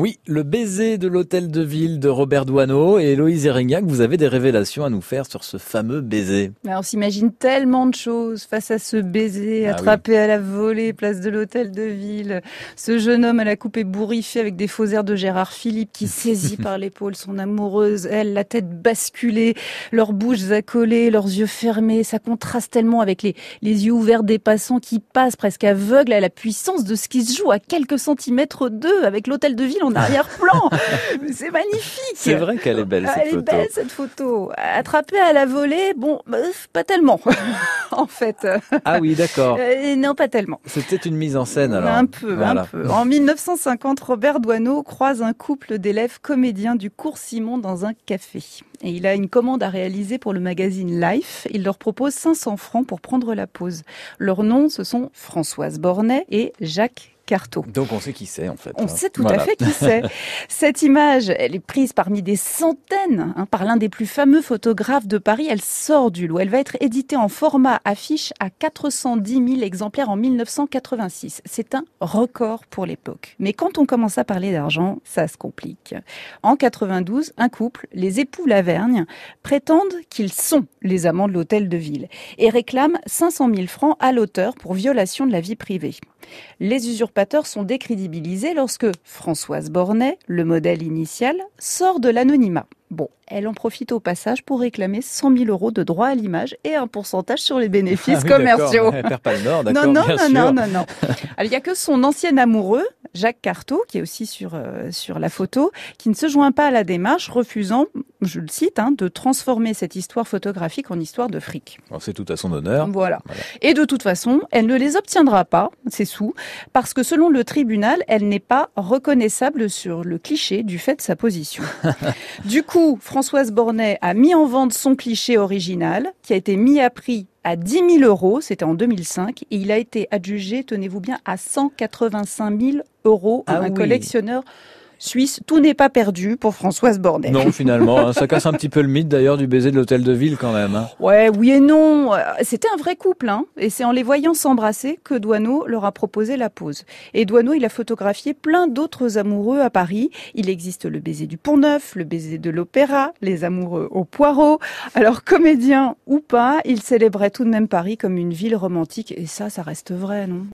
Oui, le baiser de l'hôtel de ville de Robert Doisneau et Héloïse Erignac, vous avez des révélations à nous faire sur ce fameux baiser. on s'imagine tellement de choses face à ce baiser ah attrapé à la volée, place de l'hôtel de ville. Ce jeune homme à la coupe ébouriffée avec des faux airs de Gérard Philippe qui saisit par l'épaule son amoureuse, elle, la tête basculée, leurs bouches accolées, leurs yeux fermés. Ça contraste tellement avec les, les yeux ouverts des passants qui passent presque aveugles à la puissance de ce qui se joue à quelques centimètres d'eux avec l'hôtel de ville en arrière-plan. c'est magnifique. C'est vrai qu'elle est belle, cette Elle est belle, cette photo. Attrapée à la volée, bon, bah, pas tellement, en fait. Ah oui, d'accord. Euh, non, pas tellement. C'était une mise en scène, alors. Un peu, un peu. En 1950, Robert Doisneau croise un couple d'élèves comédiens du cours Simon dans un café. Et il a une commande à réaliser pour le magazine Life. Il leur propose 500 francs pour prendre la pause. Leurs noms, ce sont Françoise Bornet et Jacques donc on sait qui c'est en fait. On hein. sait tout à fait qui c'est. Cette image, elle est prise parmi des centaines hein, par l'un des plus fameux photographes de Paris. Elle sort du lot. Elle va être éditée en format affiche à 410 000 exemplaires en 1986. C'est un record pour l'époque. Mais quand on commence à parler d'argent, ça se complique. En 92, un couple, les époux Lavergne, prétendent qu'ils sont les amants de l'hôtel de ville et réclament 500 000 francs à l'auteur pour violation de la vie privée. Les usurpateurs sont décrédibilisés lorsque Françoise Bornet, le modèle initial, sort de l'anonymat. Bon, elle en profite au passage pour réclamer 100 000 euros de droit à l'image et un pourcentage sur les bénéfices ah commerciaux. Elle perd pas le nord, non, non, non, non, non, non, Il n'y a que son ancien amoureux, Jacques Carteau, qui est aussi sur, euh, sur la photo, qui ne se joint pas à la démarche, refusant, je le cite, hein, de transformer cette histoire photographique en histoire de fric. C'est tout à son honneur. Voilà. voilà. Et de toute façon, elle ne les obtiendra pas, ces sous, parce que selon le tribunal, elle n'est pas reconnaissable sur le cliché du fait de sa position. du coup, Françoise Bornet a mis en vente son cliché original, qui a été mis à prix à 10 000 euros, c'était en 2005, et il a été adjugé, tenez-vous bien, à 185 000 euros à ah un collectionneur suisse, tout n'est pas perdu pour Françoise Bornet. Non, finalement, hein, ça casse un petit peu le mythe d'ailleurs du baiser de l'hôtel de ville quand même. Hein. Ouais, oui et non. C'était un vrai couple, hein, et c'est en les voyant s'embrasser que Douaneau leur a proposé la pause. Et Douaneau, il a photographié plein d'autres amoureux à Paris. Il existe le baiser du Pont Neuf, le baiser de l'Opéra, les amoureux au Poireau. Alors, comédien ou pas, il célébrait tout de même Paris comme une ville romantique, et ça, ça reste vrai, non?